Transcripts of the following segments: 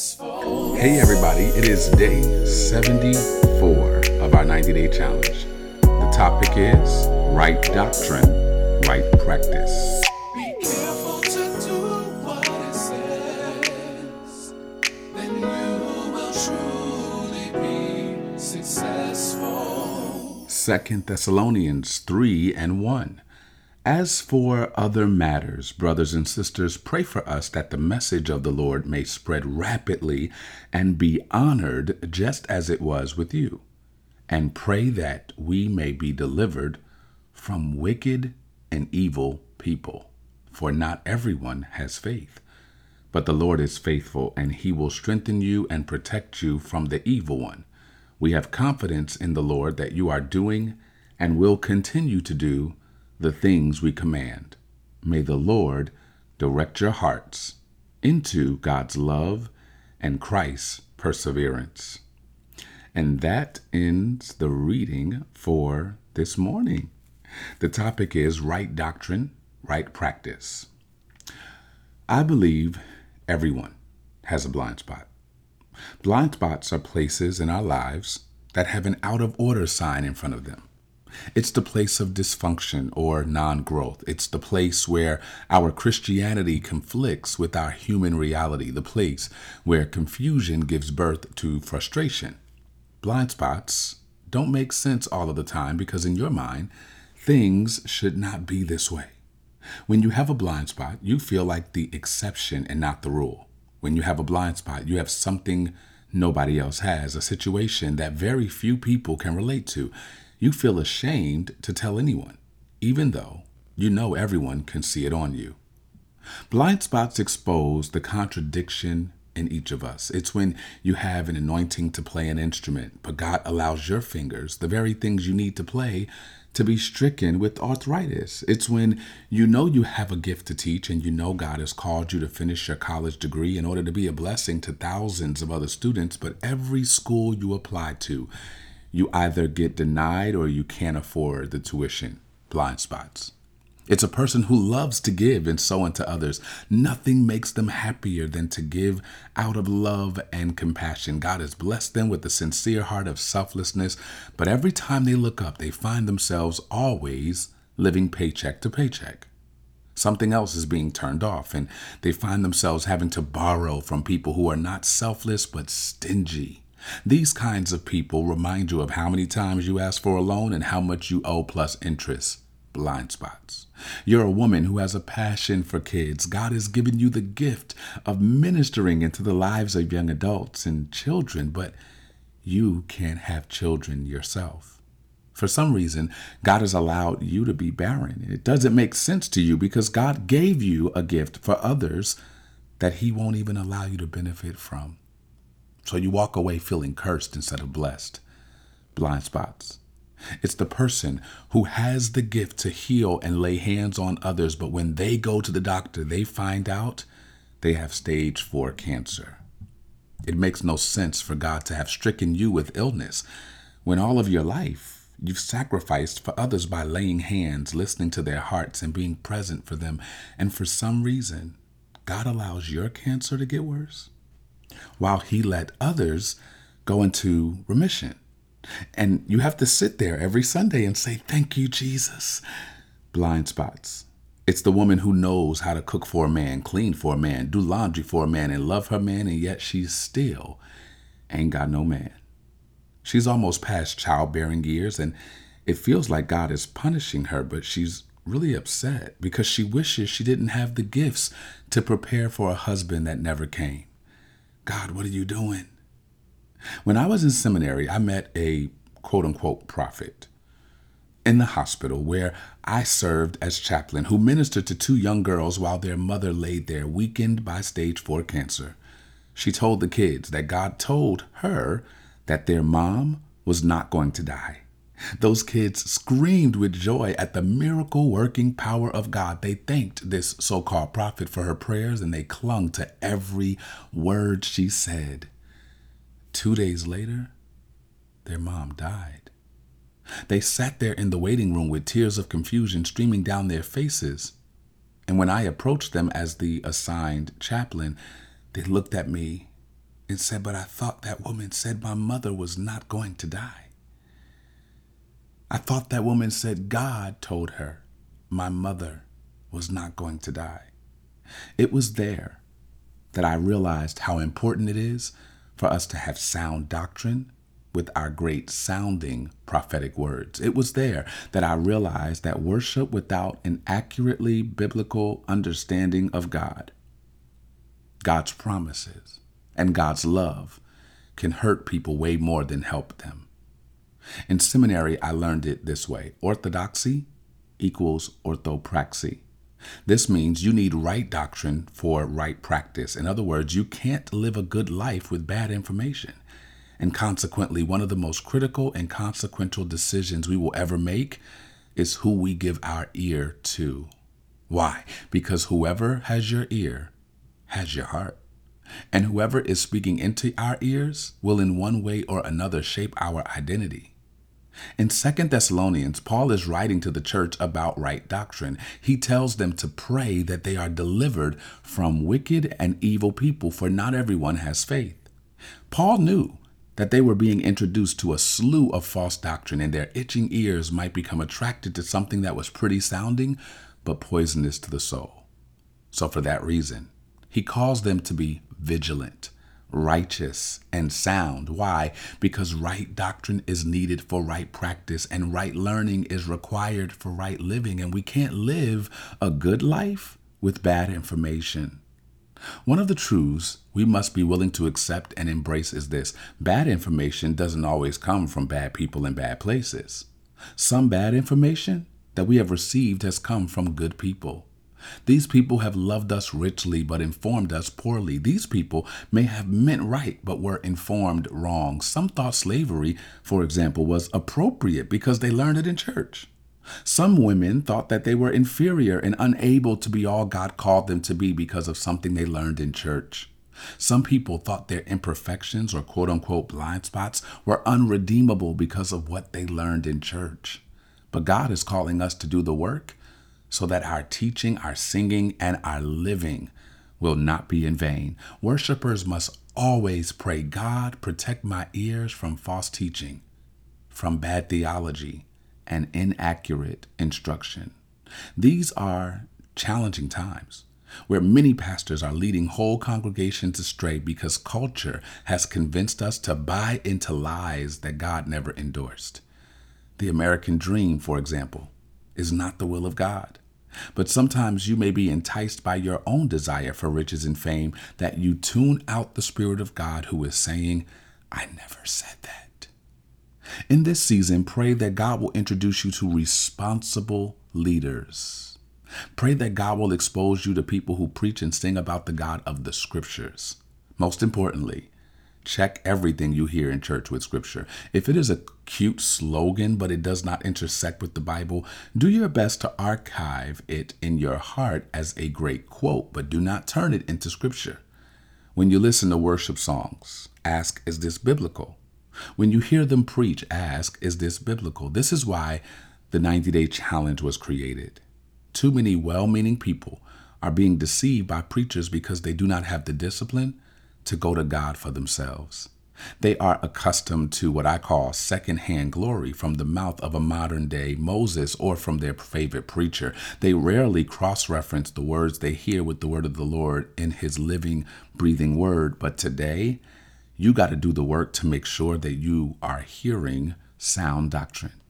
Hey, everybody, it is day 74 of our 90 day challenge. The topic is right doctrine, right practice. Be careful to do what it says. Then you will truly be successful. Second Thessalonians 3 and 1. As for other matters, brothers and sisters, pray for us that the message of the Lord may spread rapidly and be honored just as it was with you. And pray that we may be delivered from wicked and evil people. For not everyone has faith. But the Lord is faithful, and he will strengthen you and protect you from the evil one. We have confidence in the Lord that you are doing and will continue to do the things we command. May the Lord direct your hearts into God's love and Christ's perseverance. And that ends the reading for this morning. The topic is right doctrine, right practice. I believe everyone has a blind spot. Blind spots are places in our lives that have an out of order sign in front of them. It's the place of dysfunction or non growth. It's the place where our Christianity conflicts with our human reality, the place where confusion gives birth to frustration. Blind spots don't make sense all of the time because, in your mind, things should not be this way. When you have a blind spot, you feel like the exception and not the rule. When you have a blind spot, you have something nobody else has, a situation that very few people can relate to. You feel ashamed to tell anyone, even though you know everyone can see it on you. Blind spots expose the contradiction in each of us. It's when you have an anointing to play an instrument, but God allows your fingers, the very things you need to play, to be stricken with arthritis. It's when you know you have a gift to teach and you know God has called you to finish your college degree in order to be a blessing to thousands of other students, but every school you apply to, you either get denied or you can't afford the tuition. Blind spots. It's a person who loves to give and so on to others. Nothing makes them happier than to give out of love and compassion. God has blessed them with a sincere heart of selflessness, but every time they look up, they find themselves always living paycheck to paycheck. Something else is being turned off, and they find themselves having to borrow from people who are not selfless but stingy. These kinds of people remind you of how many times you ask for a loan and how much you owe plus interest blind spots. You're a woman who has a passion for kids. God has given you the gift of ministering into the lives of young adults and children, but you can't have children yourself. For some reason, God has allowed you to be barren. It doesn't make sense to you because God gave you a gift for others that He won't even allow you to benefit from. So you walk away feeling cursed instead of blessed. Blind spots. It's the person who has the gift to heal and lay hands on others, but when they go to the doctor, they find out they have stage four cancer. It makes no sense for God to have stricken you with illness when all of your life you've sacrificed for others by laying hands, listening to their hearts, and being present for them. And for some reason, God allows your cancer to get worse while He let others go into remission. And you have to sit there every Sunday and say, Thank you, Jesus. Blind spots. It's the woman who knows how to cook for a man, clean for a man, do laundry for a man, and love her man, and yet she still ain't got no man. She's almost past childbearing years, and it feels like God is punishing her, but she's really upset because she wishes she didn't have the gifts to prepare for a husband that never came. God, what are you doing? When I was in seminary, I met a quote unquote prophet. in the hospital where I served as chaplain who ministered to two young girls while their mother laid there weakened by stage 4 cancer. She told the kids that God told her that their mom was not going to die. Those kids screamed with joy at the miracle working power of God. They thanked this so called prophet for her prayers and they clung to every word she said. Two days later, their mom died. They sat there in the waiting room with tears of confusion streaming down their faces. And when I approached them as the assigned chaplain, they looked at me and said, But I thought that woman said my mother was not going to die. I thought that woman said God told her my mother was not going to die. It was there that I realized how important it is for us to have sound doctrine with our great sounding prophetic words. It was there that I realized that worship without an accurately biblical understanding of God, God's promises, and God's love can hurt people way more than help them. In seminary, I learned it this way orthodoxy equals orthopraxy. This means you need right doctrine for right practice. In other words, you can't live a good life with bad information. And consequently, one of the most critical and consequential decisions we will ever make is who we give our ear to. Why? Because whoever has your ear has your heart. And whoever is speaking into our ears will, in one way or another, shape our identity. In 2 Thessalonians, Paul is writing to the church about right doctrine. He tells them to pray that they are delivered from wicked and evil people, for not everyone has faith. Paul knew that they were being introduced to a slew of false doctrine, and their itching ears might become attracted to something that was pretty sounding, but poisonous to the soul. So, for that reason, he calls them to be vigilant righteous, and sound. Why? Because right doctrine is needed for right practice, and right learning is required for right living. And we can't live a good life with bad information. One of the truths we must be willing to accept and embrace is this bad information doesn't always come from bad people in bad places. Some bad information that we have received has come from good people. These people have loved us richly but informed us poorly. These people may have meant right but were informed wrong. Some thought slavery, for example, was appropriate because they learned it in church. Some women thought that they were inferior and unable to be all God called them to be because of something they learned in church. Some people thought their imperfections or quote unquote blind spots were unredeemable because of what they learned in church. But God is calling us to do the work so that our teaching, our singing, and our living will not be in vain. Worshippers must always pray, God, protect my ears from false teaching, from bad theology, and inaccurate instruction. These are challenging times where many pastors are leading whole congregations astray because culture has convinced us to buy into lies that God never endorsed. The American dream, for example, is not the will of God. But sometimes you may be enticed by your own desire for riches and fame that you tune out the Spirit of God who is saying, I never said that. In this season, pray that God will introduce you to responsible leaders. Pray that God will expose you to people who preach and sing about the God of the Scriptures. Most importantly, Check everything you hear in church with Scripture. If it is a cute slogan, but it does not intersect with the Bible, do your best to archive it in your heart as a great quote, but do not turn it into Scripture. When you listen to worship songs, ask, Is this biblical? When you hear them preach, ask, Is this biblical? This is why the 90 day challenge was created. Too many well meaning people are being deceived by preachers because they do not have the discipline to go to God for themselves. They are accustomed to what I call secondhand glory from the mouth of a modern day Moses or from their favorite preacher. They rarely cross reference the words they hear with the word of the Lord in his living, breathing word. But today, you got to do the work to make sure that you are hearing sound doctrine.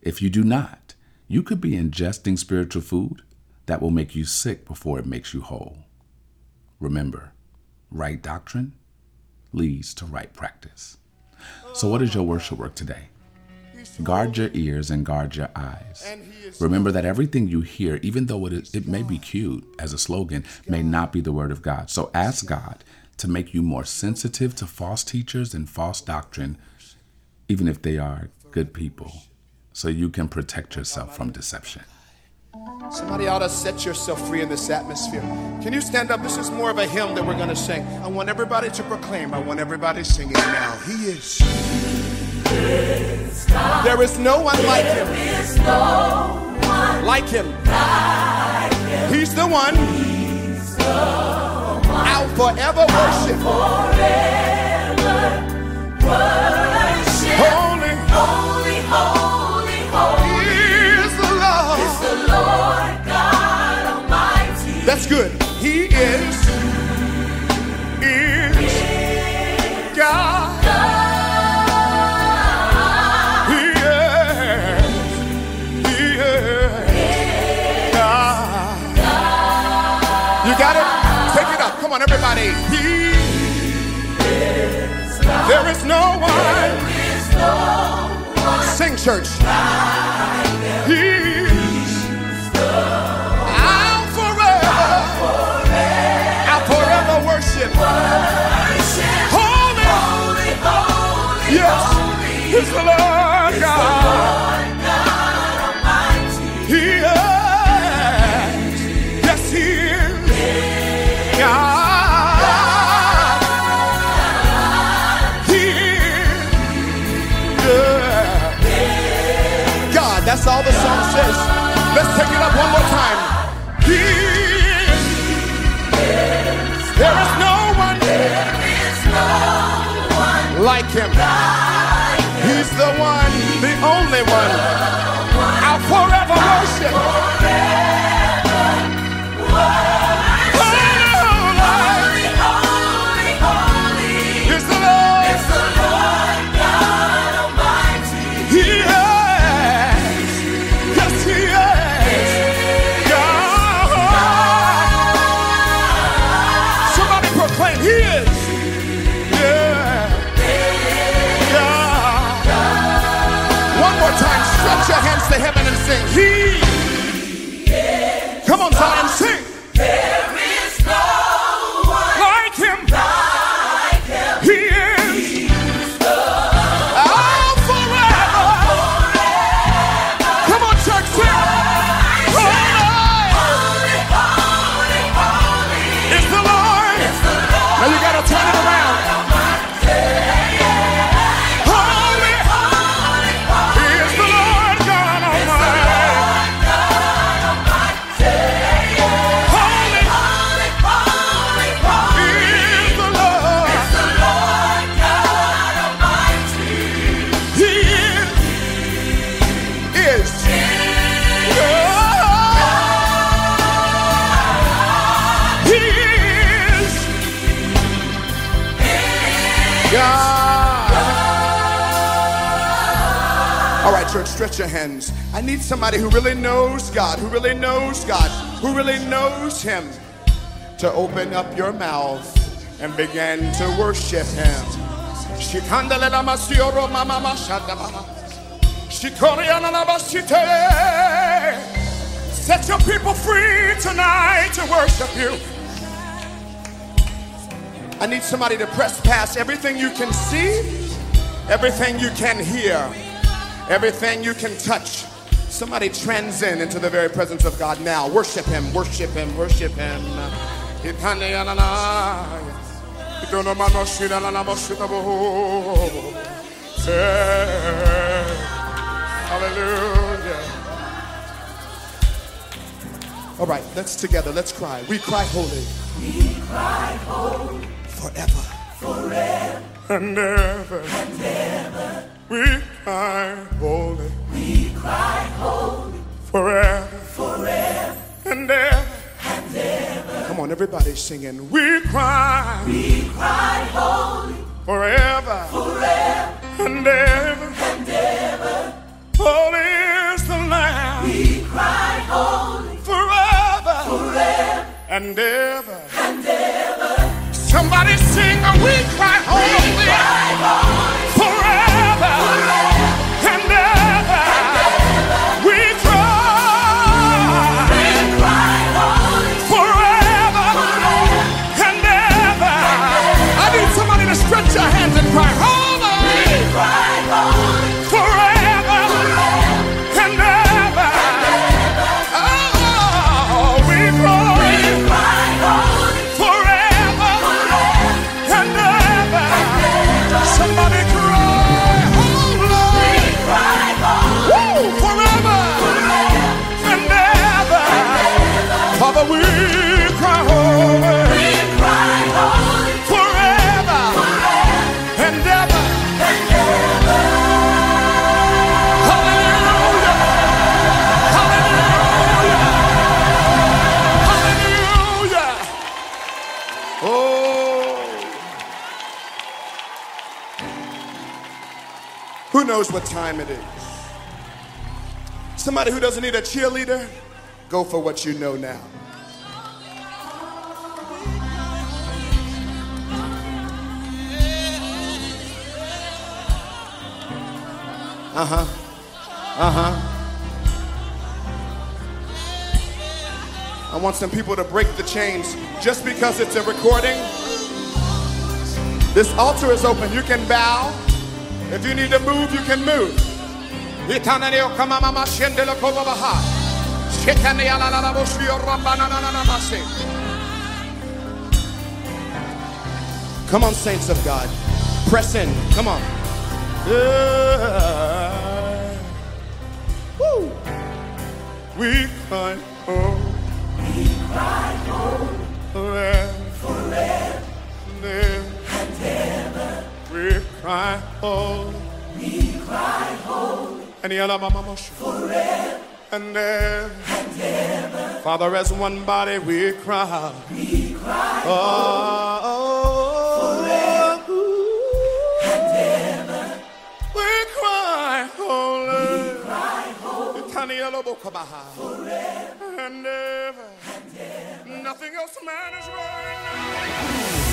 If you do not, you could be ingesting spiritual food that will make you sick before it makes you whole. Remember, right doctrine leads to right practice. So, what is your worship work today? Guard your ears and guard your eyes. Remember that everything you hear, even though it, is, it may be cute as a slogan, may not be the word of God. So ask God to make you more sensitive to false teachers and false doctrine, even if they are good people, so you can protect yourself from deception. Somebody ought to set yourself free in this atmosphere. Can you stand up? This is more of a hymn that we're going to sing. I want everybody to proclaim. I want everybody singing now. He is. There is no one like him. Like him. He's the one. I'll forever worship. Holy. That's good. He is. Is God. He is. He is God. You got it? Take it up. Come on, everybody. He There is no one. Sing, church. He's is the the stretch your hands. I need somebody who really knows God, who really knows God, who really knows Him, to open up your mouth and begin to worship Him. Set your people free tonight to worship you. I need somebody to press past everything you can see, everything you can hear, everything you can touch. Somebody transcend into the very presence of God now. Worship Him, worship Him, worship Him. Hallelujah. All right, let's together, let's cry. We cry holy. Forever. Forever. And ever. And ever. We cry holy. We cry holy. Forever. Forever. And ever. And ever. Come on, everybody singing. We cry. We cry holy. Forever. Forever. And ever. And ever. Holy is the Lamb. We cry holy. Forever. Forever. And ever. Somebody sing, we cry holy, forever, and ever. Knows what time it is? Somebody who doesn't need a cheerleader, go for what you know now. Uh huh. Uh huh. I want some people to break the chains just because it's a recording. This altar is open. You can bow. If you need to move, you can move. Come on, saints of God. Press in. Come on. Yeah. Woo. We cry, oh. We cry, oh. Forever. Forever. And ever. We cry, oh. We cry, oh. And the Forever. And ever. And ever. Father, as one body, we cry. We cry, oh. oh. Forever and ever. And ever. Nothing else matters right now.